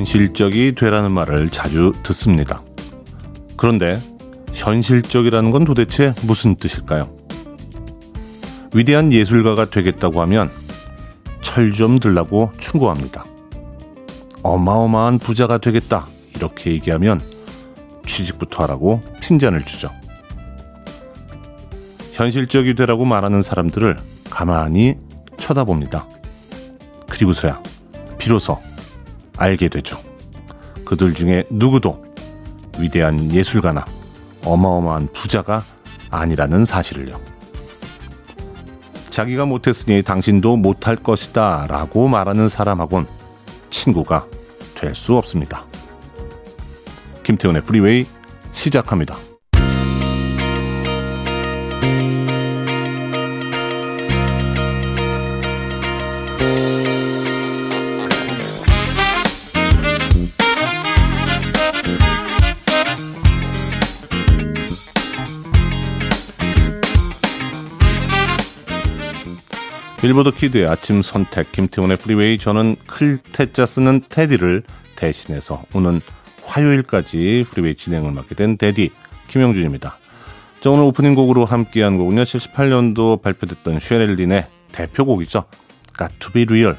현실적이 되라는 말을 자주 듣습니다. 그런데 현실적이라는 건 도대체 무슨 뜻일까요? 위대한 예술가가 되겠다고 하면 철 좀 들라고 충고합니다. 어마어마한 부자가 되겠다 이렇게 얘기하면 취직부터 하라고 핀잔을 주죠. 현실적이 되라고 말하는 사람들을 가만히 쳐다봅니다. 그리고서야 비로소 알게 되죠. 그들 중에 누구도 위대한 예술가나 어마어마한 부자가 아니라는 사실을요. 자기가 못했으니 당신도 못할 것이다 라고 말하는 사람하곤 친구가 될 수 없습니다. 김태훈의 프리웨이 시작합니다. Billboard Kid의 아침 선택 김태훈의 Freeway 저는 클 태자 쓰는 태디를 대신해서 오는 화요일까지 Freeway 진행을 맡게 된 대디 김영준입니다. 자, 오늘 오프닝 곡으로 함께한 곡은요. 78년도 발표됐던 쉐릴 린의 대표곡이죠. Got to be real.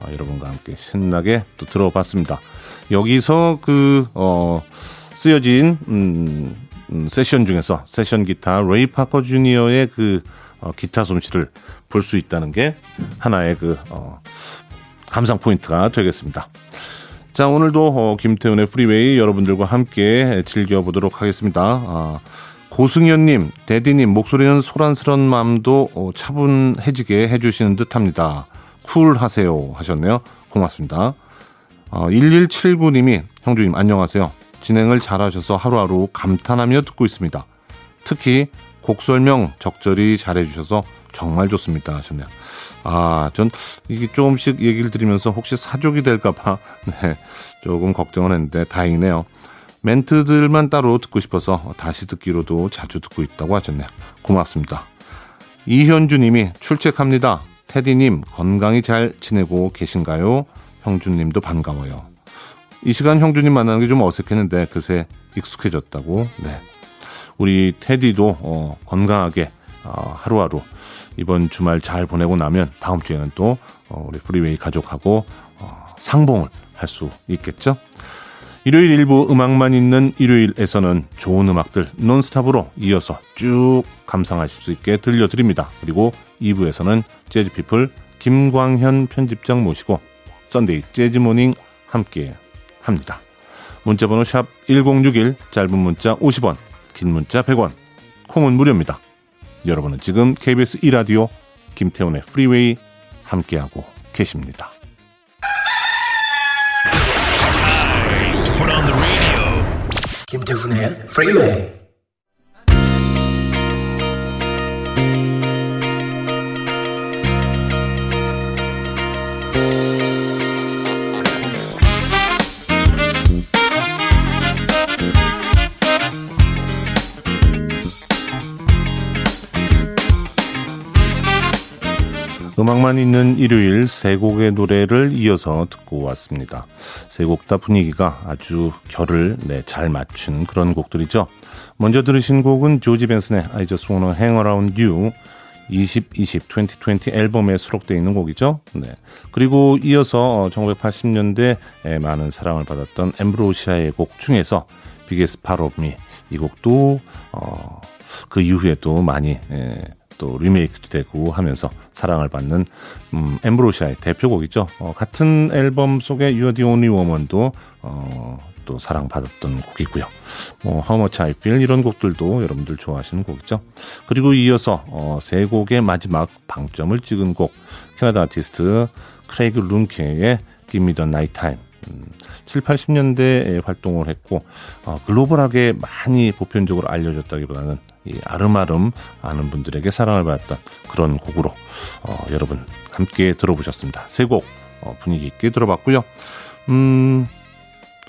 어, 여러분과 함께 신나게 또 들어봤습니다. 여기서 그, 어, 쓰여진, 음, 음, 세션 중에서 세션 기타 레이 파커 주니어의 그 어, 기타 솜씨를 볼 수 있다는 게 하나의 그 어, 감상 포인트가 되겠습니다. 자 오늘도 어, 김태훈의 Freeway 여러분들과 함께 즐겨보도록 하겠습니다. 아, 고승현님, 대디님 목소리는 소란스런 마음도 어, 차분해지게 해주시는 듯합니다. 쿨하세요 하셨네요. 고맙습니다. 어, 1179님이 형주님 안녕하세요. 진행을 잘하셔서 하루하루 감탄하며 듣고 있습니다. 특히 곡 설명 적절히 잘해주셔서 정말 좋습니다 하셨네요. 아, 전 이게 조금씩 얘기를 드리면서 혹시 사족이 될까봐 네, 조금 걱정을 했는데 다행이네요. 멘트들만 따로 듣고 싶어서 다시 듣기로도 자주 듣고 있다고 하셨네요. 고맙습니다. 이현주님이 출첵합니다. 테디님 건강히 잘 지내고 계신가요? 형주님도 반가워요. 이 시간 형주님 만나는 게 좀 어색했는데 그새 익숙해졌다고. 네. 우리 테디도 어, 건강하게 어, 하루하루 이번 주말 잘 보내고 나면 다음 주에는 또 어, 우리 프리웨이 가족하고 어, 상봉을 할 수 있겠죠. 일요일 일부 음악만 있는 일요일에서는 좋은 음악들 논스탑으로 이어서 쭉 감상하실 수 있게 들려드립니다. 그리고 2부에서는 재즈피플 김광현 편집장 모시고 Sunday Jazz Morning 함께 합니다. 문자번호 샵 1061 짧은 문자 50원 긴 문자 100원 콩은 무료입니다. 여러분은 지금 KBS 2라디오 김태훈의 Freeway 함께하고 계십니다. 김태훈의 Freeway 음악만 있는 일요일 세 곡의 노래를 이어서 듣고 왔습니다. 세 곡 다 분위기가 아주 결을 네, 잘 맞춘 그런 곡들이죠. 먼저 들으신 곡은 조지 벤슨의 I Just Wanna Hang Around You 2020 2020 앨범에 수록되어 있는 곡이죠. 네. 그리고 이어서 1980년대 많은 사랑을 받았던 엠브로시아의 곡 중에서 비게스 파로미 이 곡도 어, 그 이후에도 많이 예, 또 리메이크도 되고 하면서 사랑을 받는 음, 엠브로시아의 대표곡이죠. 어, 같은 앨범 속에 You're the Only Woman도 어, 또 사랑받았던 곡이고요. 뭐 How Much I Feel 이런 곡들도 여러분들 좋아하시는 곡이죠. 그리고 이어서 어, 세 곡의 마지막 방점을 찍은 곡 캐나다 아티스트 크레이그 룬케의 Give Me the Night Time 음, 7, 80년대에 활동을 했고 어, 글로벌하게 많이 보편적으로 알려졌다기보다는 이 아름아름 아는 분들에게 사랑을 받았던 그런 곡으로 어, 여러분 함께 들어보셨습니다. 세곡 어, 분위기 있게 들어봤고요. 음,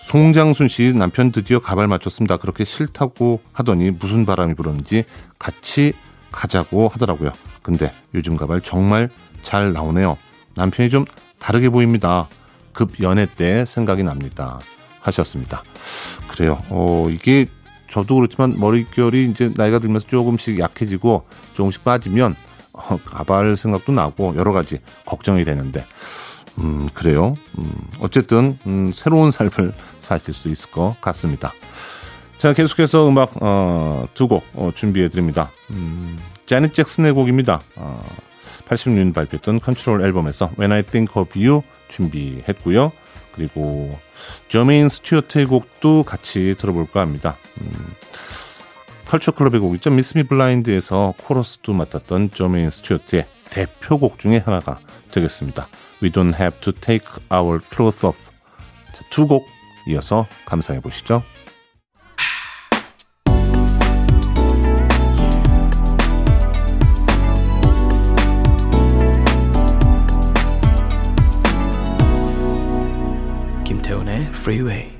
송장순 씨 남편 드디어 가발 맞췄습니다. 그렇게 싫다고 하더니 무슨 바람이 불었는지 같이 가자고 하더라고요. 근데 요즘 가발 정말 잘 나오네요. 남편이 좀 다르게 보입니다. 급 연애 때 생각이 납니다. 하셨습니다. 그래요. 어, 이게 저도 그렇지만 머릿결이 이제 나이가 들면서 조금씩 약해지고 조금씩 빠지면 어, 가발 생각도 나고 여러 가지 걱정이 되는데 음, 그래요. 음, 어쨌든 음, 새로운 삶을 사실 수 있을 것 같습니다. 자, 계속해서 음악 어, 두곡 어, 준비해 드립니다. 음, 자넷 잭슨의 곡입니다. 어, 80년 발표했던 컨트롤 앨범에서 When I Think of You 준비했고요. 그리고 저메인 스튜어트의 곡도 같이 들어볼까 합니다. 음, Culture Club의 곡이죠. Miss Me Blind에서 코러스도 맡았던 저메인 스튜어트의 대표곡 중에 하나가 되겠습니다. We don't have to take our clothes off. 두 곡 이어서 감상해 보시죠. 김태훈의 Freeway.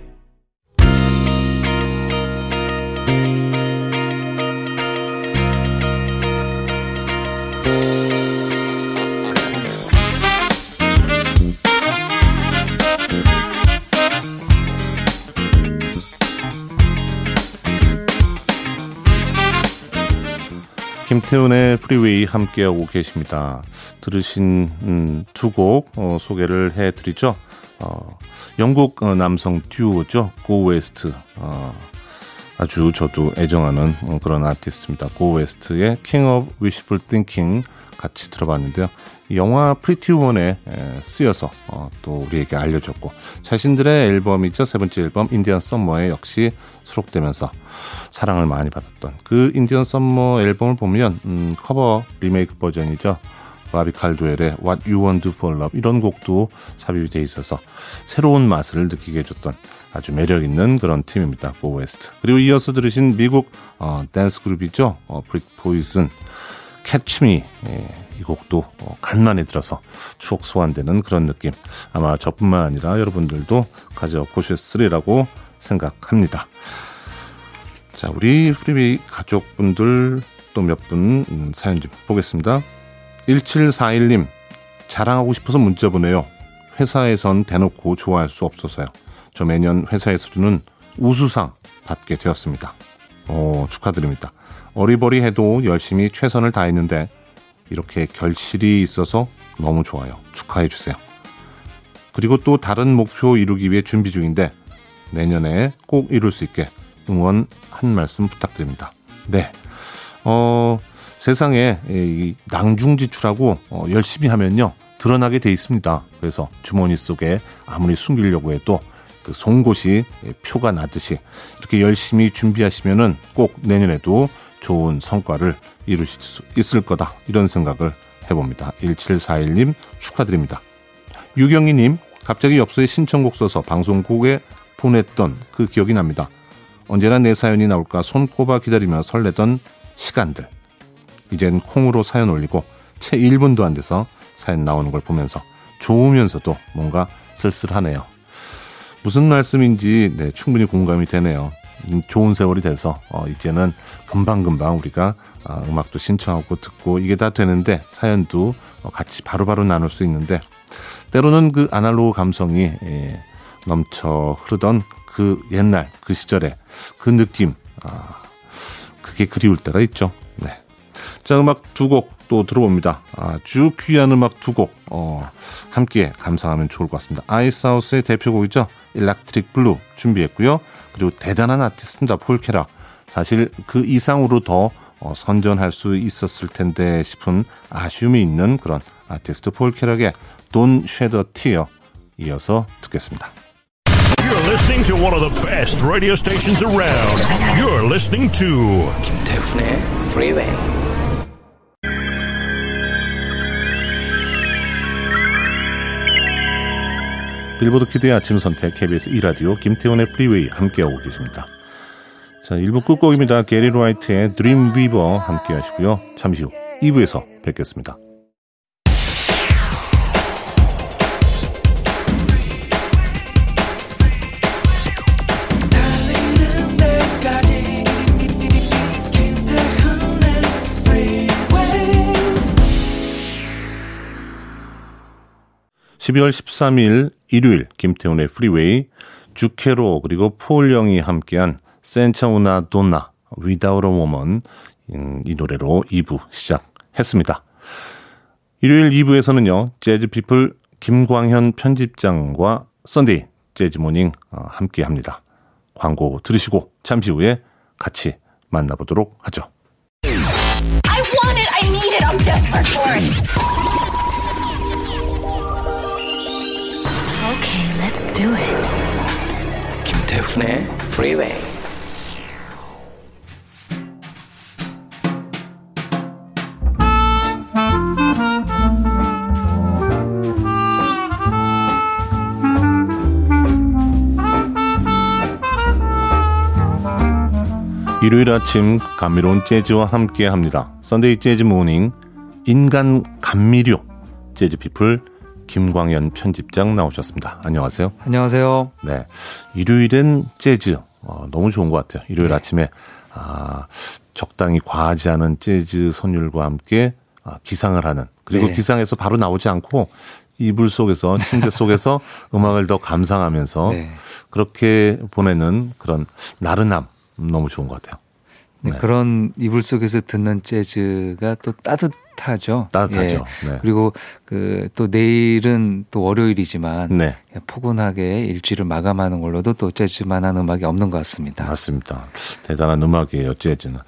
김태훈의 프리웨이 함께하고 계십니다. 들으신 음, 두곡 어, 소개를 해드리죠. 어, 영국 어, 남성 듀오죠. Go West. 어, 아주 저도 애정하는 어, 그런 아티스트입니다. Go West의 King of Wishful Thinking 같이 들어봤는데요. 영화 Pretty Woman에 쓰여서 어, 또 우리에게 알려줬고 자신들의 앨범이죠 세 번째 앨범 Indian Summer에 역시 수록되면서 사랑을 많이 받았던 그 Indian Summer 앨범을 보면 음, 커버 리메이크 버전이죠 바비 칼도엘의 What You Won't Do For Love 이런 곡도 삽입이 돼 있어서 새로운 맛을 느끼게 해줬던 아주 매력 있는 그런 팀입니다. Go West. 그리고 이어서 들으신 미국 어, 댄스 그룹이죠. 어, Pretty Poison Catch Me 예, 이 곡도 어, 간만에 들어서 추억 소환되는 그런 느낌 아마 저뿐만 아니라 여러분들도 가져보셨으리라고 생각합니다. 자 우리 Freeway 가족분들 또 몇분 음, 사연 좀 보겠습니다. 1741님 자랑하고 싶어서 문자 보내요. 회사에선 대놓고 좋아할 수 없어서요. 저 매년 회사에서 주는 우수상 받게 되었습니다. 오, 축하드립니다. 어리버리해도 열심히 최선을 다했는데 이렇게 결실이 있어서 너무 좋아요. 축하해 주세요. 그리고 또 다른 목표 이루기 위해 준비 중인데 내년에 꼭 이룰 수 있게 응원 한 말씀 부탁드립니다. 네. 어, 세상에 이 낭중지출하고 어, 열심히 하면요. 드러나게 돼 있습니다. 그래서 주머니 속에 아무리 숨기려고 해도 그 송곳이 표가 나듯이 이렇게 열심히 준비하시면은 꼭 내년에도 좋은 성과를 이루실 수 있을 거다. 이런 생각을 해봅니다. 1741님 축하드립니다. 유경희님, 갑자기 엽서에 신청곡 써서 방송국에 보냈던 그 기억이 납니다. 언제나 내 사연이 나올까 손꼽아 기다리며 설레던 시간들. 이젠 콩으로 사연 올리고 채 1분도 안 돼서 사연 나오는 걸 보면서 좋으면서도 뭔가 쓸쓸하네요. 무슨 말씀인지 네, 충분히 공감이 되네요. 음, 좋은 세월이 돼서 어, 이제는 금방금방 우리가 어, 음악도 신청하고 듣고 이게 다 되는데 사연도 어, 같이 바로바로 바로 나눌 수 있는데 때로는 그 아날로그 감성이 예, 넘쳐 흐르던 그 옛날 그 시절의 그 느낌 아, 그게 그리울 때가 있죠. 네. 자 음악 두 곡 또 들어봅니다. 아주 귀한 음악 두 곡 어, 함께 감상하면 좋을 것 같습니다. Icehouse의 대표곡이죠. Electric Blue 준비했고요. 그리고 대단한 아티스트입니다. 폴 캐락. 사실 그 이상으로 더 어, 선전할 수 있었을 텐데 싶은 아쉬움이 있는 그런 아티스트 폴 캐락의 Don't Shed a Tear 이어서 듣겠습니다. You're listening to one of the best radio stations around. You're listening to 김태훈의 Freeway. Billboard Kid의 아침 선택 KBS 2라디오 김태훈의 Freeway 함께하고 계십니다. 자, 1부 끝곡입니다. 게리 라이트의 Dream Weaver 함께 하시고요. 잠시 후 2부에서 뵙겠습니다. 12월 13일 일요일 김태훈의 Freeway 주케로 그리고 폴 영이 함께한 Senza Una Donna Without a Woman 음, 이 노래로 2부 시작했습니다. 일요일 2부에서는요. Jazz People 김광현 편집장과 Sunday Jazz Morning 어, 함께 합니다. 광고 들으시고 잠시 후에 같이 만나보도록 하죠. It. 김태훈의 Freeway. 일요일 아침 감미로운 재즈와 함께 합니다. 썬데이 재즈 모닝 인간 감미료 재즈 피플 김광현 편집장 나오셨습니다. 안녕하세요. 안녕하세요. 네. 일요일엔 재즈. 어, 너무 좋은 것 같아요. 일요일 네. 아침에, 아, 적당히 과하지 않은 재즈 선율과 함께 아, 기상을 하는. 그리고 네. 기상에서 바로 나오지 않고 이불 속에서, 침대 속에서 음악을 더 감상하면서 네. 그렇게 보내는 그런 나른함. 음, 너무 좋은 것 같아요. 네, 네. 그런 이불 속에서 듣는 재즈가 또 따뜻 하죠. 따뜻하죠. 예. 네. 그리고 그 또 내일은 또 월요일이지만 네. 포근하게 일주일을 마감하는 걸로도 또 재즈만한 음악이 없는 것 같습니다. 맞습니다. 대단한 음악이에요, 재즈는.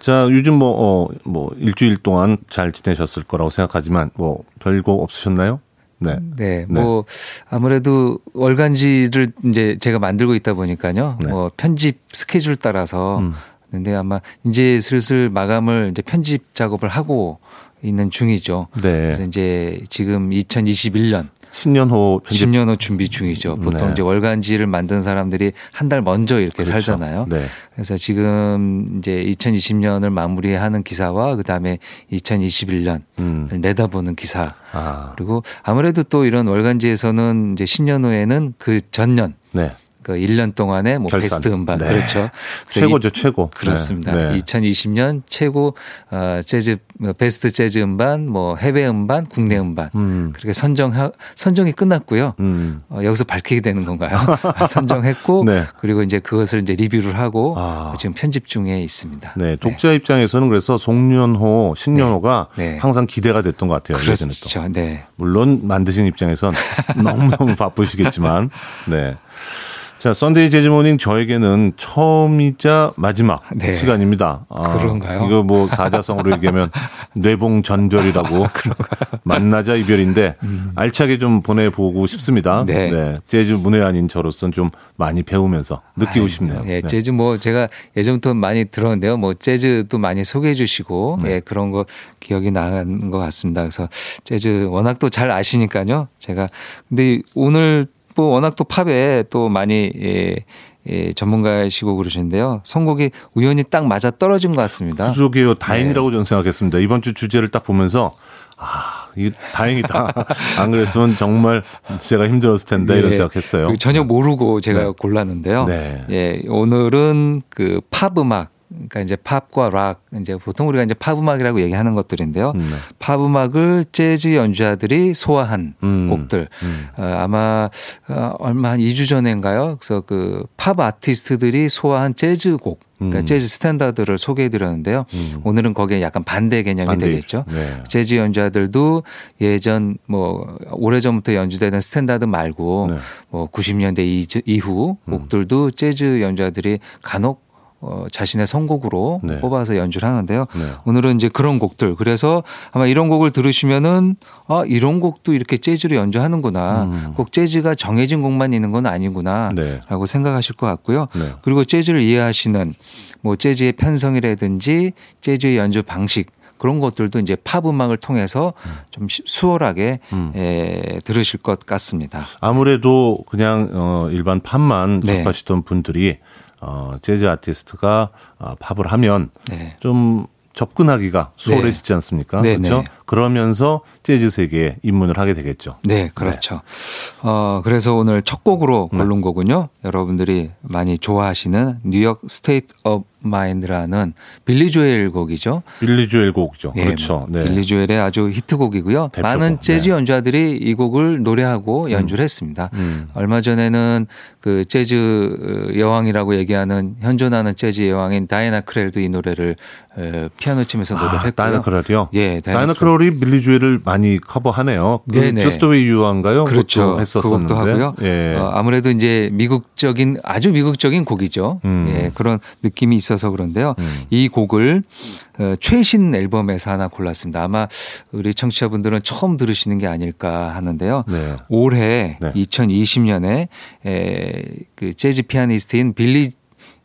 자, 요즘 뭐, 어, 뭐, 일주일 동안 잘 지내셨을 거라고 생각하지만, 뭐, 별거 없으셨나요? 네. 네, 뭐 아무래도 월간지를 이제 제가 만들고 있다 보니까요. 네. 뭐 편집 스케줄 따라서 음. 근데 아마 이제 슬슬 마감을 이제 편집 작업을 하고 있는 중이죠. 네. 그래서 이제 지금 2021년 신년호 편집. 10년 후 준비 중이죠. 보통 네. 이제 월간지를 만든 사람들이 한 달 먼저 이렇게 그렇죠. 살잖아요. 네. 그래서 지금 이제 2020년을 마무리하는 기사와 그다음에 2021년을 음. 내다보는 기사 아, 그리고 아무래도 또 이런 월간지에서는 이제 신년 후에는 그 전년 네. 그 1년 동안의 뭐 결산. 베스트 음반 네. 그렇죠. 최고죠, 이- 최고. 그렇습니다. 네. 네. 2020년 최고 어 재즈 베스트 재즈 음반, 뭐 해외 음반, 국내 음반 음. 그렇게 선정 선정이 끝났고요. 음. 어, 여기서 밝히게 되는 건가요? 아, 선정했고 네. 그리고 이제 그것을 이제 리뷰를 하고 아. 지금 편집 중에 있습니다. 네. 독자 입장에서는 그래서 송년호, 신년호가 네. 네. 항상 기대가 됐던 것 같아요. 그렇죠. 네. 물론 만드신 입장에선 너무 너무 바쁘시겠지만, 네. 자, Sunday Jazz Morning 저에게는 처음이자 마지막 네. 시간입니다. 아, 그런가요? 이거 뭐 사자성어로 얘기하면 뇌봉전별이라고 만나자 이별인데 알차게 좀 보내보고 싶습니다. 음. 네. 재즈 문외한인 저로서는 좀 많이 배우면서 느끼고 싶네요. 예, 네. 재즈 뭐 제가 예전부터 많이 들었는데요. 뭐 재즈도 많이 소개해 주시고 네. 예, 그런 거 기억이 나는 것 같습니다. 그래서 재즈 워낙 또 잘 아시니까요. 제가 근데 오늘 뭐 워낙 또 팝에 또 많이 예, 예, 전문가이시고 그러시는데요. 선곡이 우연히 딱 맞아 떨어진 것 같습니다. 그러게요. 네. 다행이라고 저는 생각했습니다. 이번 주 주제를 딱 보면서 아, 이 다행이다. 안 그랬으면 정말 제가 힘들었을 텐데 이런 예, 생각했어요. 그 전혀 모르고 제가 네. 골랐는데요. 네. 예, 오늘은 그 팝 음악 그러니까 이제 팝과 락 이제 보통 우리가 이제 팝 음악이라고 얘기하는 것들인데요. 음, 네. 팝 음악을 재즈 연주자들이 소화한 음, 곡들 음. 어, 아마 어, 얼마 한 2주 전인가요? 그래서 그 팝 아티스트들이 소화한 재즈 곡 그러니까 음. 재즈 스탠다드를 소개해 드렸는데요. 오늘은 거기에 약간 반대 개념이 반대. 되겠죠. 네. 재즈 연주자들도 예전 뭐 오래전부터 연주되는 스탠다드 말고 네. 음. 뭐 90년대 이후 곡들도 재즈 연주자들이 간혹 어, 자신의 선곡으로 네. 뽑아서 연주를 하는데요. 네. 오늘은 이제 그런 곡들. 그래서 아마 이런 곡을 들으시면은 아, 이런 곡도 이렇게 재즈로 연주하는구나. 음. 꼭 재즈가 정해진 곡만 있는 건 아니구나. 네. 라고 생각하실 것 같고요. 네. 그리고 재즈를 이해하시는 뭐 재즈의 편성이라든지 재즈의 연주 방식 그런 것들도 이제 팝 음악을 통해서 좀 시- 수월하게 음. 에, 들으실 것 같습니다. 아무래도 그냥 어, 일반 팝만 네. 접하시던 분들이 어, 재즈 아티스트가 어, 팝을 하면 네. 좀 접근하기가 수월해지지 않습니까? 네, 그렇죠? 네. 그러면서 재즈 세계에 입문을 하게 되겠죠. 네, 그렇죠. 어, 그래서 오늘 첫 곡으로 네. 고른 곡은요. 여러분들이 많이 좋아하시는 New York State of Mind라는 빌리 조엘 곡이죠. 빌리 조엘 곡이죠. 예, 그렇죠. 네. 빌리 조엘의 아주 히트곡이고요. 대표곡, 많은 재즈 네. 연주자들이 이 곡을 노래하고 연주를 했습니다. 음. 얼마 전에는 그 재즈 여왕이라고 얘기하는 현존하는 재즈 여왕인 다이나 크롤도 이 노래를 에, 피아노 치면서 노래를 아, 했고요. 다이나 크롤이요? 예, 다이나 크롤이 빌리 조엘을 많이 커버하네요. 그 네네. Just the way you are인가요? 그렇죠. 그것도 그 했었었는데. 곡도 하고요. 예. 어, 아무래도 이제 미국적인 아주 미국적인 곡이죠. 음. 예, 그런 느낌이 있어 서 그런데요. 이 곡을 어, 최신 앨범에서 하나 골랐습니다. 아마 우리 청취자분들은 처음 들으시는 게 아닐까 하는데요. 네. 올해 네. 2020년에 에, 그 재즈 피아니스트인 빌리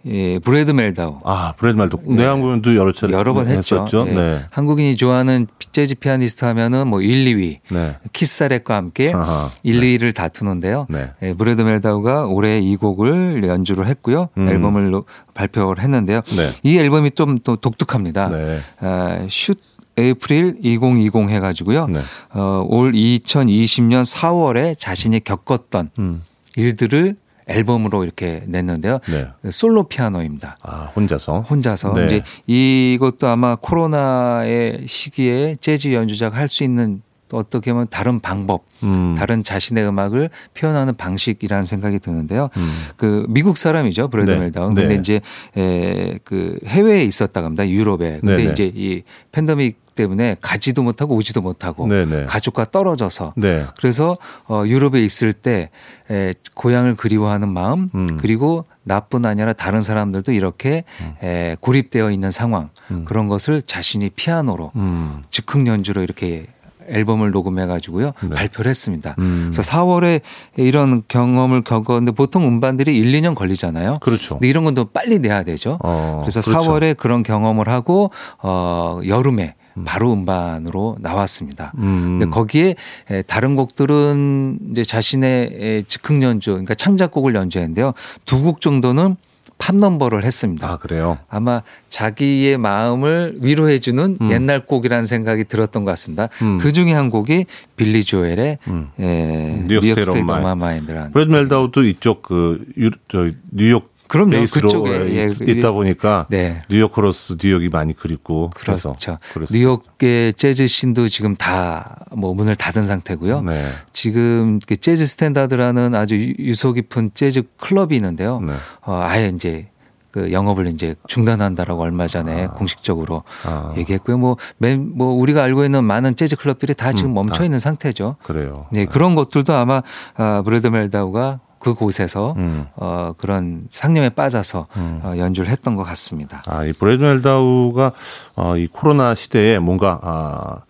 예, 브래드 멜다우 아, 브래드 멜다우 내한공연도 여러 차례 여러 번 했죠. 했었죠. 예. 네. 한국인이 좋아하는 재즈 피아니스트 하면은 뭐 1, 2위 네. 키스 자렛과 함께 아하. 1, 2위를 다투는데요. 네. 예, 브래드 멜다우가 올해 이 곡을 연주를 했고요. 음. 앨범을 노- 발표를 했는데요. 네. 이 앨범이 좀 또 독특합니다. 네. 아, Suite April 2020 해가지고요. 네. 어, 올 2020년 4월에 자신이 겪었던 음. 일들을 앨범으로 이렇게 냈는데요. 네. 솔로 피아노입니다. 아, 혼자서. 혼자서 네. 이제 이것도 아마 코로나의 시기에 재즈 연주자가 할 수 있는 또 어떻게 보면 다른 방법, 음. 다른 자신의 음악을 표현하는 방식이라는 생각이 드는데요. 음. 그 미국 사람이죠 브래드 네. 멜다운. 근데 네. 이제 에, 그 해외에 있었다고 합니다. 유럽에. 근데 네, 네. 이제 이 팬데믹 때문에 가지도 못하고 오지도 못하고 네, 네. 가족과 떨어져서 네. 그래서 어 유럽에 있을 때 에, 고향을 그리워하는 마음 음. 그리고 나뿐 아니라 다른 사람들도 이렇게 에, 고립되어 있는 상황 그런 것을 자신이 피아노로 음. 즉흥 연주로 이렇게 앨범을 녹음해 가지고요 네. 발표를 했습니다. 음. 그래서 4월에 이런 경험을 겪었는데 보통 음반들이 1, 2년 걸리잖아요. 그렇죠. 근데 이런 건또 빨리 내야 되죠. 어, 그래서 그렇죠. 4월에 그런 경험을 하고 어 여름에 바로 음반으로 나왔습니다. 음. 근데 거기에 에, 다른 곡들은 이제 자신의 에, 즉흥 연주, 그러니까 창작곡을 연주했는데요. 두 곡 정도는 팝 넘버를 했습니다. 아, 그래요. 아마 자기의 마음을 위로해주는 옛날 곡이라는 생각이 들었던 것 같습니다. 음. 그 중에 한 곡이 빌리 조엘의 음. 에, New York State of. Mind라는 브래드 멜다우도 이쪽 그 유, 저 뉴욕 그럼요. 베이스로 그쪽에, 예, 있, 그- 있다 보니까 네. 뉴욕 크로스 뉴욕이 많이 그립고 그래서 그렇죠. 그랬어요. 뉴욕의 재즈 scene도 지금 다 뭐 문을 닫은 상태고요. 네. 지금 그 재즈 스탠다드라는 아주 유- 유서 깊은 재즈 클럽이 있는데요. 네. 어, 아예 이제 그 영업을 이제 중단한다라고 얼마 전에 공식적으로 아. 얘기했고요. 뭐, 맨, 뭐 우리가 알고 있는 많은 재즈 클럽들이 다 지금 음, 멈춰 다. 있는 상태죠. 그래요. 네, 그런 것들도 아마 아, 브래드 멜다우가 그 곳에서 음. 어, 그런 상념에 빠져서 어, 연주를 했던 것 같습니다. 아, 이 브래드 멜다우가 어, 이 코로나 시대에 뭔가 아,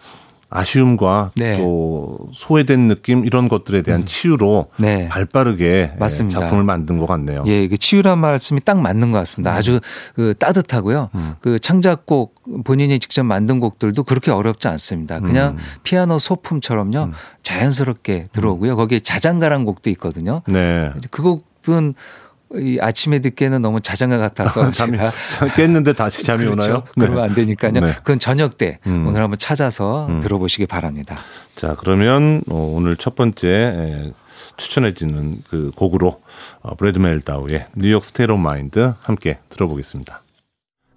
아쉬움과 네. 음. 또 소외된 느낌 이런 것들에 대한 치유로 네. 발빠르게 예, 맞습니다. 작품을 만든 것 같네요. 예, 그 치유란 말씀이 딱 맞는 것 같습니다. 아주 그 따뜻하고요. 그 창작곡 본인이 직접 만든 곡들도 그렇게 어렵지 않습니다. 그냥 피아노 소품처럼요. 자연스럽게 들어오고요. 거기에 자장가란 곡도 있거든요. 네. 그 곡은 이 아침에 듣기에는 너무 자장가 같아서 잠이 제가 잠 깼는데 다시 잠이 그렇죠. 오나요? 그러면 안 되니까요. 네. 그건 저녁 때 음. 오늘 한번 찾아서 들어보시기 바랍니다. 자, 그러면 어, 오늘 첫 번째 에, 추천해주는 그 곡으로 어, 브래드 멜다우의 New York State of Mind 함께 들어보겠습니다.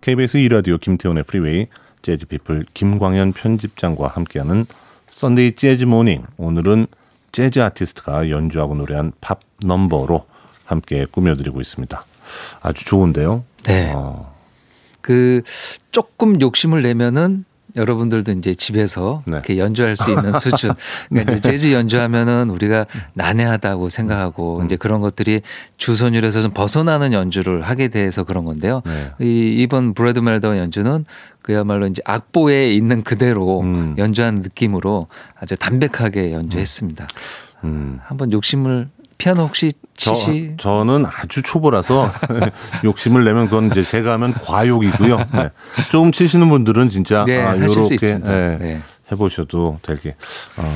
KBS 2라디오 김태훈의 프리웨이 재즈 피플 김광현 편집장과 함께하는 Sunday Jazz Morning 오늘은 재즈 아티스트가 연주하고 노래한 팝 넘버로 함께 꾸며드리고 있습니다. 아주 좋은데요. 네. 어, 그 조금 욕심을 내면은 여러분들도 이제 집에서 네. 이렇게 연주할 수 있는 수준. 그러니까 이제 재즈 연주하면은 우리가 난해하다고 생각하고 음. 이제 그런 것들이 주선율에서 좀 벗어나는 연주를 하게 돼서 그런 건데요. 네. 이 이번 브래드 멜더 연주는 그야말로 이제 악보에 있는 그대로 음. 연주한 느낌으로 아주 담백하게 연주했습니다. 음. 한번 욕심을 피아노 혹시 저, 치시 저 는 아주 초보라서 욕심을 내면 그건 이제 제가 하면 과욕이고요. 네. 조금 치시는 분들은 진짜 네, 아, 요렇게. 예, 네. 해보셔도 되게 어,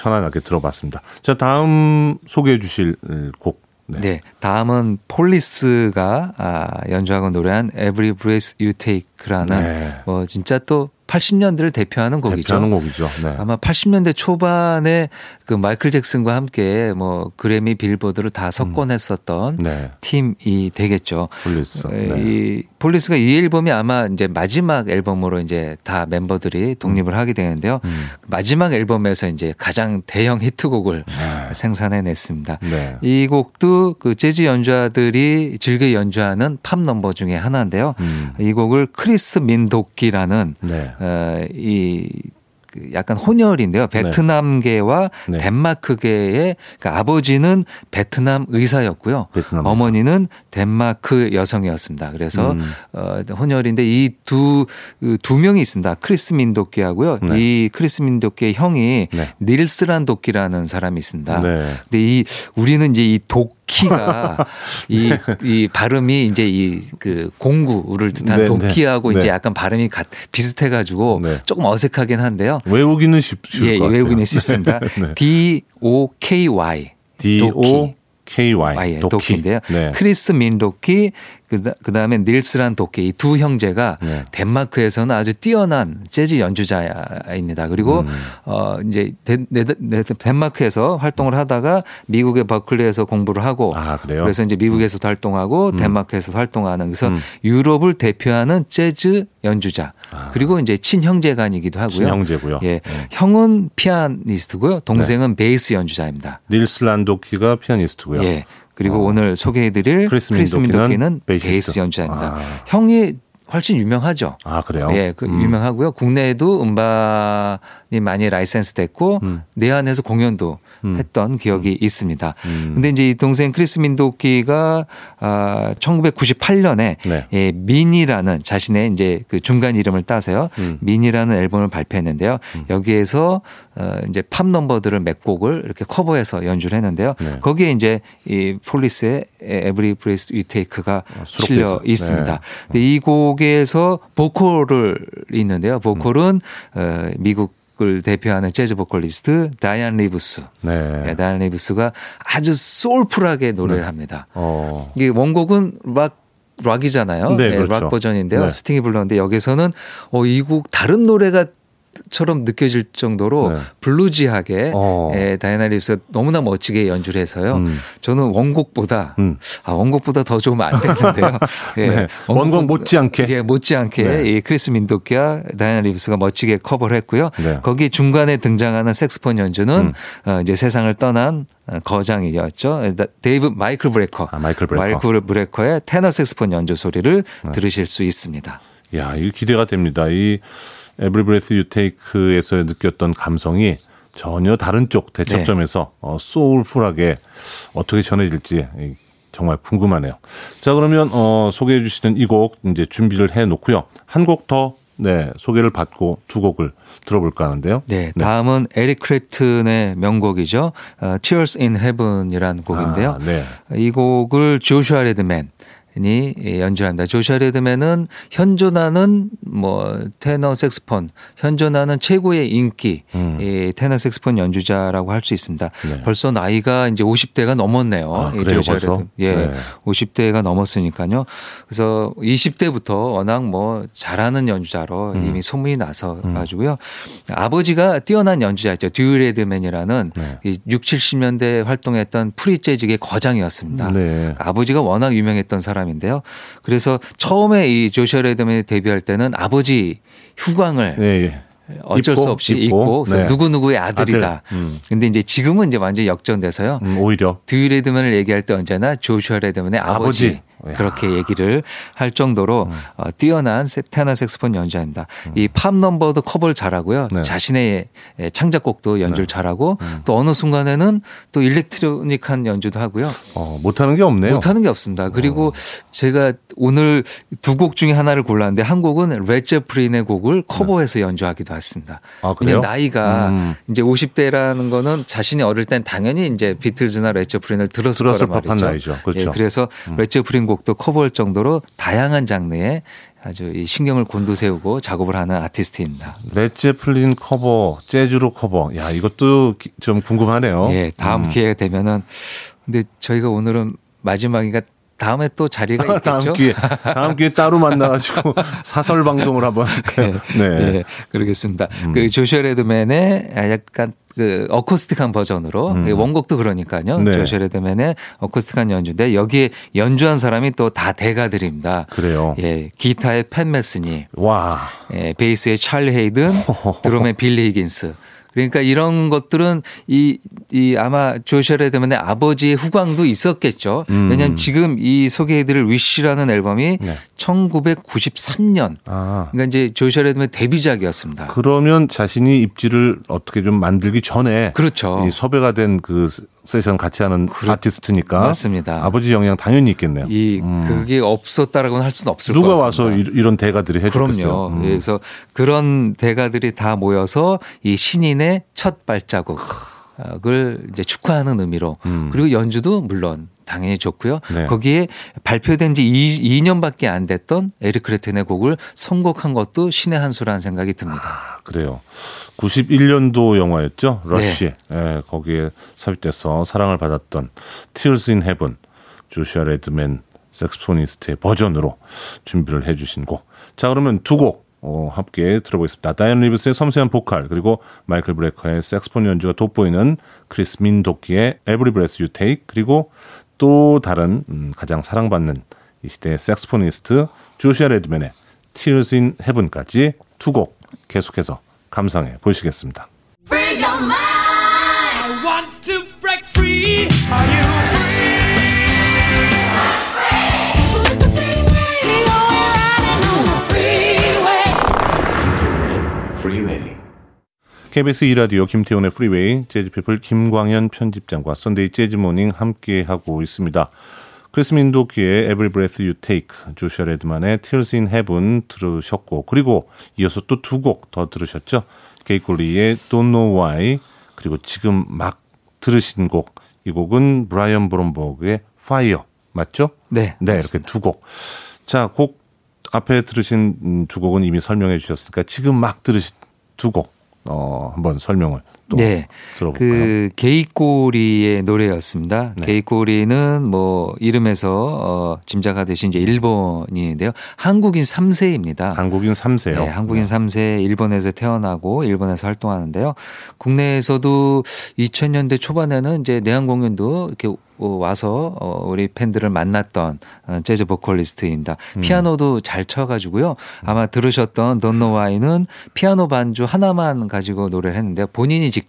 편안하게 들어봤습니다. 자 다음 소개해 주실 곡. 네. 네. 다음은 폴리스가 아, 연주하고 노래한 Every Breath You Take라는 네. 뭐 진짜 또 80년대를 대표하는 곡이죠. 대표하는 곡이죠. 네. 아마 80년대 초반에 그 마이클 잭슨과 함께 뭐 그래미 빌보드를 다 석권했었던 네. 팀이 되겠죠. 폴리스. 에, 네. 이 폴리스가 이 앨범이 아마 이제 마지막 앨범으로 이제 다 멤버들이 독립을 하게 되는데요. 음. 마지막 앨범에서 이제 가장 대형 히트곡을 생산해냈습니다. 네. 이 곡도 그 재즈 연주자들이 즐겨 연주하는 팝 넘버 중에 하나인데요. 음. 이 곡을 크리스 민도끼라는 네. 어, 이그 약간 혼혈인데요. 베트남계와 네. 덴마크계의 그러니까 아버지는 베트남 의사였고요. 베트남. 어머니는 덴마크 여성이었습니다. 그래서 음. 어, 혼혈인데 이 두두 명이 있습니다. 크리스 민도끼하고요. 네. 이 크리스 민도끼의 형이 네. 닐스 란도키라는 사람이 있습니다. 네. 근데 이 우리는 이제 이도 끼가 이, 이 발음이 이제 이 그 공구를 뜻한 네, 도끼하고 네. 이제 네. 약간 발음이 같, 비슷해가지고 네. 조금 어색하긴 한데요. 외우기는 쉽, 쉬울 예, 것 같아요. 외우기는 쉽습니다. 네. D O K Y D O K Y 도끼. 도끼인데요. 네. 크리스 민도끼 그 다음에 닐스란 도끼 이 두 형제가 네. 덴마크에서는 아주 뛰어난 재즈 연주자입니다. 그리고 음. 어 이제 덴, 네, 네, 덴마크에서 활동을 하다가 미국의 버클리에서 공부를 하고 아, 그래요? 그래서 이제 미국에서도 활동하고 덴마크에서도 활동하는 그래서 음. 유럽을 대표하는 재즈 연주자 그리고 이제 친형제간이기도 하고요. 아. 친형제고요. 예, 네. 형은 피아니스트고요. 동생은 베이스 연주자입니다. 닐스 란도키가 피아니스트고요. 예. 그리고 어. 오늘 소개해드릴 크리스 크리스 민도끼는 민도끼는 베이시스트. 베이스 연주자입니다. 아. 형이 훨씬 유명하죠. 아 그래요? 예, 그 음. 유명하고요. 국내에도 음반이 많이 라이센스 됐고 음. 내한에서 공연도 했던 기억이 있습니다. 음. 근데 이제 이 동생 크리스 민도끼가 아 1998년에 네. 예, 민이라는 자신의 이제 그 중간 이름을 따서요. 음. 민이라는 앨범을 발표했는데요. 여기에서 어 이제 팝 넘버들을 몇 곡을 이렇게 커버해서 연주를 했는데요. 네. 거기에 이제 이 폴리스의 Every Breath You Take가 수록돼 실려 있어요. 있습니다. 네. 근데 이 곡에서 보컬을 있는데요. 보컬은 음. 어, 미국 을 대표하는 재즈 보컬리스트 다이안 리브스. 네. 네, 다이안 리브스가 아주 soulful하게 노래를 네. 합니다. 어. 이게 원곡은 락 락이잖아요. 네, 예, 그렇죠. 락 버전인데요. 네. 스팅이 불렀는데 여기서는 어, 이 곡 다른 노래가 처럼 느껴질 정도로 네. bluesy하게 어. 예, 다이안 리브스가 너무나 멋지게 연주를 해서요. 음. 저는 원곡보다 음. 아 원곡보다 더 좋으면 안 되는데요. 예, 네. 원곡 못지않게. 예, 못지않게 네. 이 크리스 민도키와 다이안 리브스가 멋지게 커버를 했고요. 네. 거기 중간에 등장하는 색스폰 연주는 음. 어, 이제 세상을 떠난 어, 거장이었죠. 데이브 마이클 브레커. 아, 마이클 브레커. 네. 마이클 브레커의 테너 색스폰 연주 소리를 들으실 수 있습니다. 야, 이 기대가 됩니다. 이 Every Breath You Take에서 느꼈던 감성이 전혀 다른 쪽 대척점에서 네. 어, soulful하게 어떻게 전해질지 이, 정말 궁금하네요. 자, 그러면 어, 소개해 주시는 이 곡 이제 준비를 해 놓고요. 한 곡더 네, 소개를 받고 두 곡을 들어볼까 하는데요. 네, 다음은 에릭 크랩튼의 명곡이죠. 어, Tears in Heaven이라는 곡인데요. 아, 네. 이 곡을 조슈아 레드맨 이 연주합니다. 조슈아 레드맨은 현존하는 뭐 테너 색스폰, 현존하는 최고의 인기 음. 이 테너 색스폰 연주자라고 할 수 있습니다. 네. 벌써 나이가 이제 50대가 넘었네요. 아, 이 그래요, 조슈아 벌써? 레드- 예, 네. 50대가 넘었으니까요. 그래서 20대부터 워낙 뭐 잘하는 연주자로 음. 이미 소문이 나서 가지고요. 아버지가 뛰어난 연주자였죠. 듀 레드맨이라는 네. 이 6, 70년대 활동했던 프리 재즈계 거장이었습니다. 네. 아버지가 워낙 유명했던 사람 인데요. 그래서 처음에 이 조슈아 레드맨이 데뷔할 때는 아버지 후광을 네, 예. 어쩔 입고, 수 없이 입고, 네. 누구 누구의 아들이다. 아들. 음. 근데 이제 지금은 이제 완전 히 역전돼서요. 음, 오히려 듀 레드맨을 얘기할 때 언제나 조슈아 레드맨의 아버지, 아버지. 그렇게 얘기를 할 정도로 음. 어, 뛰어난 세- 테너 색스폰 연주자입니다. 이팝 넘버도 커버를 잘하고요. 네. 자신의 예, 창작곡도 연주를 잘하고 음. 또 어느 순간에는 또 일렉트로닉한 연주도 하고요. 어, 못하는 게 없네요. 못하는 게 없습니다. 그리고 제가 오늘 두 곡 중에 하나를 골랐는데 한 곡은 레제프린의 곡을 커버해서 연주하기도 했습니다. 아, 그래요? 나이가 음. 이제 50대라는 거는 자신이 어릴 땐 당연히 이제 비틀즈나 레제프린을 들었을 들었을 거란 법한 말이죠. 나이죠. 그렇죠. 예, 그래서 레드 제플린 곡도 커버할 정도로 다양한 장르에 아주 이 신경을 곤두세우고 작업을 하는 아티스트입니다. 레드 제플린 커버, 재즈로 커버. 야, 이것도 기- 좀 궁금하네요. 예, 다음 기회가 되면은 근데 저희가 오늘은 마지막이가 다음에 또 자리가 있겠죠. 다음 기회 다음 기회 따로 만나가지고 사설 방송을 한번 할까요? 네. 네. 그러겠습니다. 그 조슈아 레드맨의 약간 그 어쿠스틱한 버전으로 원곡도 그러니까요. 네. 조슈아 레드맨의 어쿠스틱한 연주인데 여기에 연주한 사람이 또 다 대가들입니다. 그래요. 예, 기타의 팻 메스니, 와 예, 베이스의 찰리 헤이든, 드럼의 빌리 히긴스. 그러니까 이런 것들은 이, 이 아마 조슈아 레드맨의 아버지의 후광도 있었겠죠. 왜냐하면 지금 이 소개해드릴 Wish라는 앨범이 네. 1993년. 아. 그러니까 이제 조슈아 레드맨 데뷔작이었습니다. 그러면 자신이 입지를 어떻게 좀 만들기 전에 그렇죠. 이 섭외가 된 그 세션 같이 하는 아티스트니까 맞습니다. 아버지 영향 당연히 있겠네요. 이 그게 없었다라고는 할 수는 없을 것 누가 같습니다. 와서 이- 이런 대가들이 해줬겠어요. 그럼요. 음. 그래서 그런 대가들이 다 모여서 이 신인의 첫 발자국을 이제 축하하는 의미로 그리고 연주도 물론 당연히 좋고요. 음. 네. 거기에 발표된 지 2, 년밖에안 됐던 에릭 크랩튼의 곡을 선곡한 것도 신의 한 수라는 생각이 듭니다. 아, 그래요. 91년도 영화였죠. 러쉬. 네. 예, 거기에 삽입돼서 사랑을 받았던 Tears in Heaven. 조슈아 레드맨 saxophonist의 버전으로 준비를 해 주신 곡. 자, 그러면 두 곡. 어, 함께 들어보겠습니다. 다이안 리브스의 섬세한 보컬 그리고 마이클 브레커의 색스폰 연주가 돋보이는 크리스 민도키의 Every Breath You Take 그리고 또 다른 음, 가장 사랑받는 이 시대의 saxophonist 조슈아 레드맨의 Tears in Heaven까지 두 곡 계속해서 감상해 보시겠습니다. KBS 2라디오 김태훈의 프리웨이 재즈피플 김광현 편집장과 썬데이 재즈모닝 함께하고 있습니다. 크리스 민도키의 Every Breath You Take, 조슈아 레드맨의 Tears in Heaven 들으셨고 그리고 이어서 또 두 곡 더 들으셨죠. 게이콜리의 Don't Know Why 그리고 지금 막 들으신 곡 이 곡은 브라이언 브롬버그의 Fire 맞죠? 네, 네 이렇게 두 곡. 자, 곡 앞에 들으신 음, 두 곡은 이미 설명해 주셨으니까 지금 막 들으신 두 곡, 어, 한번 설명을 또 네. 들어볼까요? 그 게이꼬리의 노래였습니다. 네. 게이꼬리는 뭐 이름에서 어 짐작하듯이 이제 일본인인데요. 한국인 3세입니다. 한국인 3세요. 네, 한국인 3세 일본에서 태어나고 일본에서 활동하는데요. 국내에서도 2000년대 초반에는 이제 내한 공연도 이렇게 어, 와서 어, 우리 팬들을 만났던 어, 재즈 보컬리스트입니다. 음. 피아노도 잘 쳐가지고요. 아마 들으셨던 던노와이는 피아노 반주 하나만 가지고 노래를 했는데요. 본인이 직접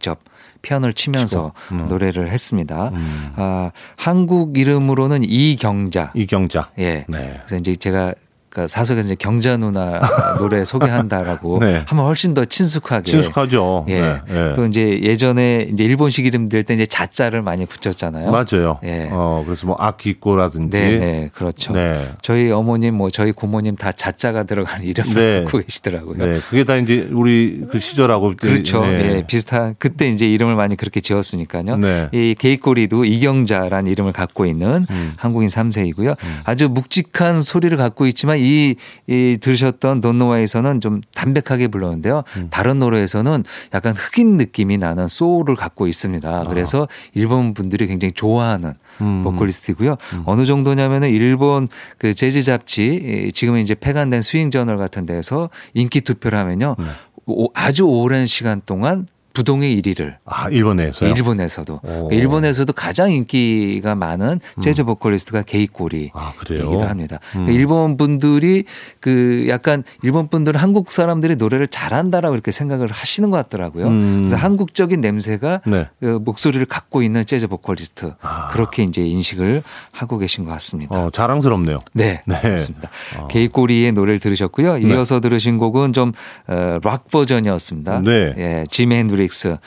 피아노를 치면서 음. 노래를 했습니다. 아, 한국 이름으로는 이경자. 이경자. 예. 네. 그래서 이제 제가 그 사석에서 이제 경자 누나 노래 소개한다라고 네. 하면 훨씬 더 친숙하게. 친숙하죠. 예. 네, 네. 또 이제 예전에 이제 일본식 이름 들 때 이제 자자를 많이 붙였잖아요. 맞아요. 예. 어, 그래서 뭐 아키꼬라든지 네, 네, 그렇죠. 네. 저희 어머님, 뭐 저희 고모님 다 자자가 들어간 이름을 네. 갖고 계시더라고요. 네, 그게 다 이제 우리 그 시절하고 그렇죠. 네. 예, 비슷한 그때 이제 이름을 많이 그렇게 지었으니까요. 네. 이 게이꼬리도 이경자라는 이름을 갖고 있는 음. 한국인 3세이고요. 아주 묵직한 소리를 갖고 있지만 이, 이 들으셨던 돈노와에서는 좀 담백하게 불렀는데요. 음. 다른 노래에서는 약간 흑인 느낌이 나는 소울을 갖고 있습니다. 아. 그래서 일본 분들이 굉장히 좋아하는 음. 보컬리스트이고요. 어느 정도냐면은 일본 그 재즈 잡지 지금은 이제 폐간된 스윙 저널 같은 데서 인기 투표를 하면요. 네. 오- 아주 오랜 시간 동안 부동의 1위를 아, 일본에서요. 일본에서도 오. 일본에서도 가장 인기가 많은 재즈 보컬리스트가 게이꼬리 아, 그래요? 이기도 합니다. 그러니까 일본 분들이 그 약간 일본 분들은 한국 사람들이 노래를 잘한다라고 이렇게 생각을 하시는 것 같더라고요. 음. 그래서 한국적인 냄새가 네. 그 목소리를 갖고 있는 재즈 보컬리스트 그렇게 이제 인식을 하고 계신 것 같습니다. 어, 자랑스럽네요. 네, 네. 맞습니다. 케이코 리의 노래를 들으셨고요. 이어서 들으신 곡은 좀 어, 락 버전이었습니다. 네. 예, 짐 핸드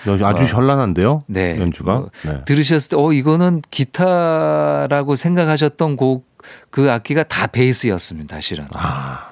여기 아주 현란한데요. 네. 연주가. 어, 네. 들으셨을 때, 어, 이거는 기타라고 생각하셨던 곡, 그 악기가 다 베이스였습니다, 사실은. 아.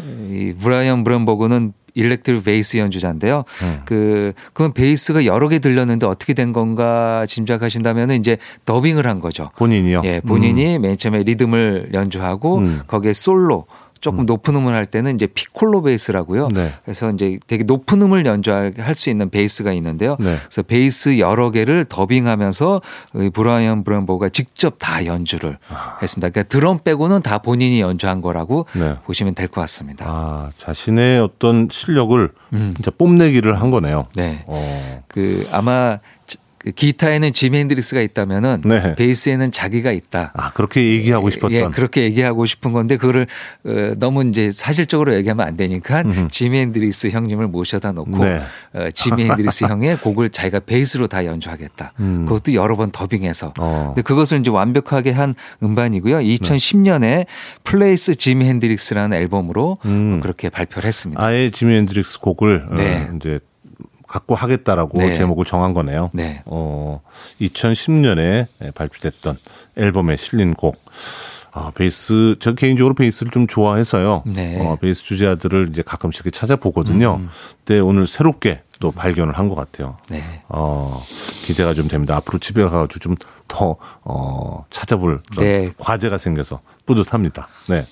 이 브라이언 브롬버그는 일렉트릭 베이스 연주자인데요. 음. 그, 그건 베이스가 여러 개 들렸는데 어떻게 된 건가 짐작하신다면 이제 더빙을 한 거죠. 본인이요. 예, 본인이 맨 처음에 리듬을 연주하고 음. 거기에 솔로 조금 높은 음을 할 때는 이제 피콜로 베이스라고요. 네. 그래서 이제 되게 높은 음을 연주할 수 있는 베이스가 있는데요. 네. 그래서 베이스 여러 개를 더빙하면서 이 브라이언 브롬버그가 직접 다 연주를 했습니다. 그러니까 드럼 빼고는 다 본인이 연주한 거라고 네. 보시면 될 것 같습니다. 아, 자신의 어떤 실력을 진짜 뽐내기를 한 거네요. 음. 네. 어. 그 아마 그 기타에는 지미 핸드릭스가 있다면은 네. 베이스에는 자기가 있다. 아, 그렇게 얘기하고 싶었던. 예, 그렇게 얘기하고 싶은 건데 그거를 어, 너무 이제 사실적으로 얘기하면 안 되니까 지미 핸드릭스 형님을 모셔다 놓고 네. 어, 지미 핸드릭스 형의 곡을 자기가 베이스로 다 연주하겠다. 그것도 여러 번 더빙해서. 음. 어. 근데 그것을 이제 완벽하게 한 음반이고요. 2010년에 Plays Jimi Hendrix라는 앨범으로 음. 그렇게 발표를 했습니다. 아예 지미 핸드릭스 곡을 네. 어, 이제 갖고 하겠다라고 네. 제목을 정한 거네요. 네. 어, 2010년에 발표됐던 앨범에 실린 곡. 아, 베이스, 저 개인적으로 베이스를 좀 좋아해서요. 네. 음. 어, 베이스 주제들을 이제 가끔씩 찾아보거든요. 근데 오늘 새롭게 또 발견을 한 것 같아요. 네. 어, 기대가 좀 됩니다. 앞으로 집에 가가지고 좀 더, 어, 찾아볼 네. 과제가 생겨서 뿌듯합니다. 네.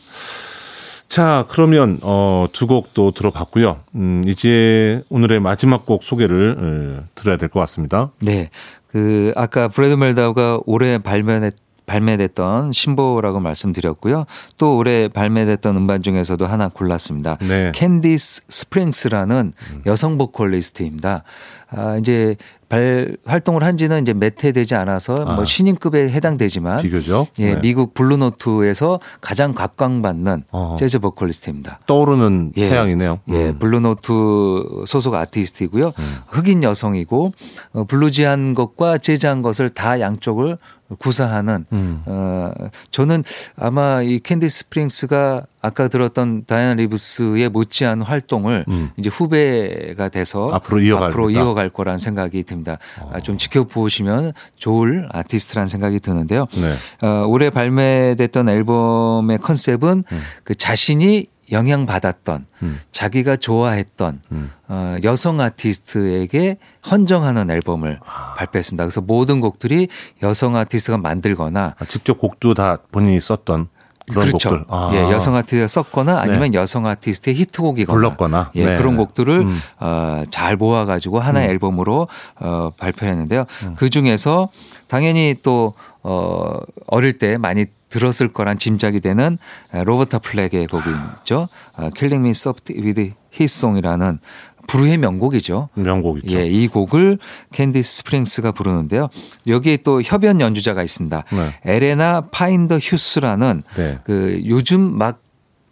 자, 그러면, 어, 두 곡 또 들어봤고요. 음, 이제 오늘의 마지막 곡 소개를 어, 들어야 될 것 같습니다. 네. 그 아까 브래드 멜다우가 올해 발매했 발매됐던 신보라고 말씀드렸고요. 또 올해 발매됐던 음반 중에서도 하나 골랐습니다. 네. 캔디스 스프링스라는 여성 보컬리스트입니다. 아, 이제 발 활동을 한 지는 이제 몇 해 되지 않아서 뭐 아. 신인급에 해당되지만 비교적. 예, 네. 미국 블루노트에서 가장 각광받는 어. 재즈 보컬리스트입니다. 떠오르는 예. 태양이네요. 예, 음. 블루노트 소속 아티스트이고요. 흑인 여성이고 어, bluesy한 것과 재즈한 것을 다 양쪽을 구사하는 음. 어 저는 아마 이 캔디 스프링스가 아까 들었던 다이안 리브스의 못지않은 활동을 음. 이제 후배가 돼서 앞으로 이어갈 앞으로. 이어갈 거란 생각이 듭니다. 아, 좀 지켜보시면 좋을 아티스트라는 생각이 드는데요. 네. 어, 올해 발매됐던 앨범의 컨셉은 그 자신이 영향받았던 음. 자기가 좋아했던 어, 여성 아티스트에게 헌정하는 앨범을 발표했습니다. 그래서 모든 곡들이 여성 아티스트가 만들거나 아, 직접 곡도 다 본인이 썼던 그런 그렇죠. 곡들. 아. 예, 여성 아티스트가 썼거나 아니면 여성 아티스트의 히트곡이거나 불렀거나. 예, 네. 그런 곡들을 음. 어, 잘 모아가지고 하나의 앨범으로 어, 발표했는데요. 그 중에서 당연히 또 어, 어릴 때 많이 들었을 거란 짐작이 되는 로버타 플렉의 곡이죠. 어, Killing Me Softly with His Song이라는 불후의 명곡이죠. 명곡이죠. 예, 이 곡을 캔디 스프링스가 부르는데요. 여기에 또 협연 연주자가 있습니다. 네. 엘레나 핀더휴즈라는 네. 그 요즘 막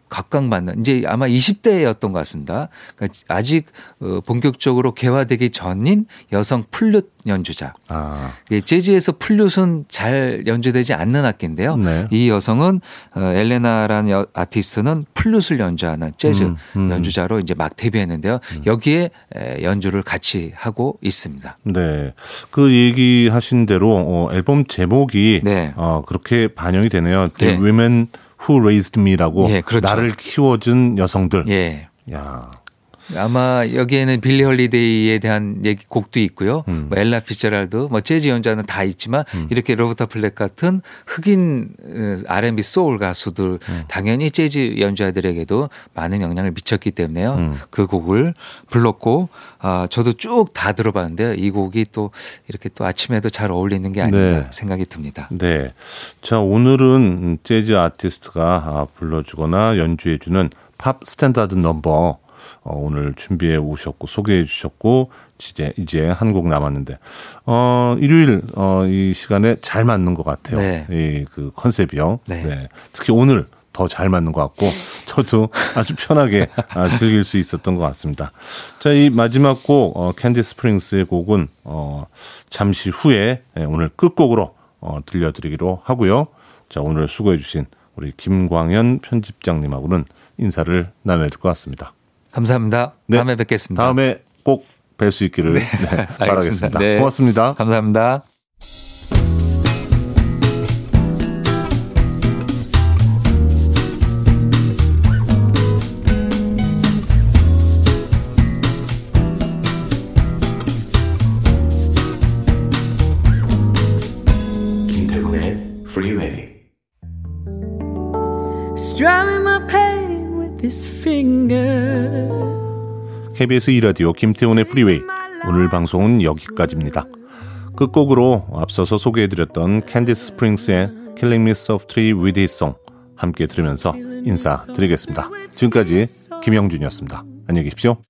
각광받는 이제 아마 20대였던 것 같습니다. 그러니까 아직 어, 본격적으로 개화되기 전인 여성 플룻 연주자. 아. 예, 재즈에서 플룻은 잘 연주되지 않는 악기인데요. 네. 이 여성은 어, 엘레나라는 여- 아티스트는 플룻을 연주하는 재즈 음, 음. 연주자로 이제 막 데뷔했는데요. 여기에 에, 연주를 같이 하고 있습니다. 네. 그 얘기하신 대로 어, 앨범 제목이 네. 어, 그렇게 반영이 되네요. 네. Women Who Raised Me라고 예, 그렇죠. 나를 키워준 여성들. 예. 야. 아마 여기에는 빌리 홀리데이에 대한 얘기 곡도 있고요. 음. 뭐 엘라 피츠제럴드, 뭐 재즈 연주자는 다 있지만 이렇게 로버타 플렉 같은 흑인 어, R&B 소울 가수들 음. 당연히 재즈 연주자들에게도 많은 영향을 미쳤기 때문에요. 음. 그 곡을 불렀고 아, 저도 쭉 다 들어봤는데요. 이 곡이 또 이렇게 또 아침에도 잘 어울리는 게 아닌가 네. 생각이 듭니다. 네. 자, 오늘은 재즈 아티스트가 아, 불러주거나 연주해주는 팝 스탠다드 넘버 어, 오늘 준비해 오셨고 소개해 주셨고 이제 이제 한 곡 남았는데 어 일요일 어, 이 시간에 잘 맞는 것 같아요. 네. 이그 컨셉이요. 네. 특히 오늘 더 잘 맞는 것 같고 저도 아주 편하게 아, 즐길 수 있었던 것 같습니다. 자, 이 마지막 곡 어, 캔디 스프링스의 곡은 어, 잠시 후에 예, 오늘 끝곡으로 어, 들려드리기로 하고요. 자, 오늘 수고해 주신 우리 김광현 편집장님하고는 인사를 나눠야 될 것 같습니다. 감사합니다. 네. 다음에 뵙겠습니다. 다음에 꼭 뵐 수 있기를 네, 바라겠습니다. 네. 고맙습니다. 감사합니다. KBS 2라디오 김태훈의 프리웨이 오늘 방송은 여기까지입니다. 끝곡으로 앞서서 소개해드렸던 캔디스 스프링스의 Killing Me Softly with His Song 함께 들으면서 인사드리겠습니다. 지금까지 김영준이었습니다. 안녕히 계십시오.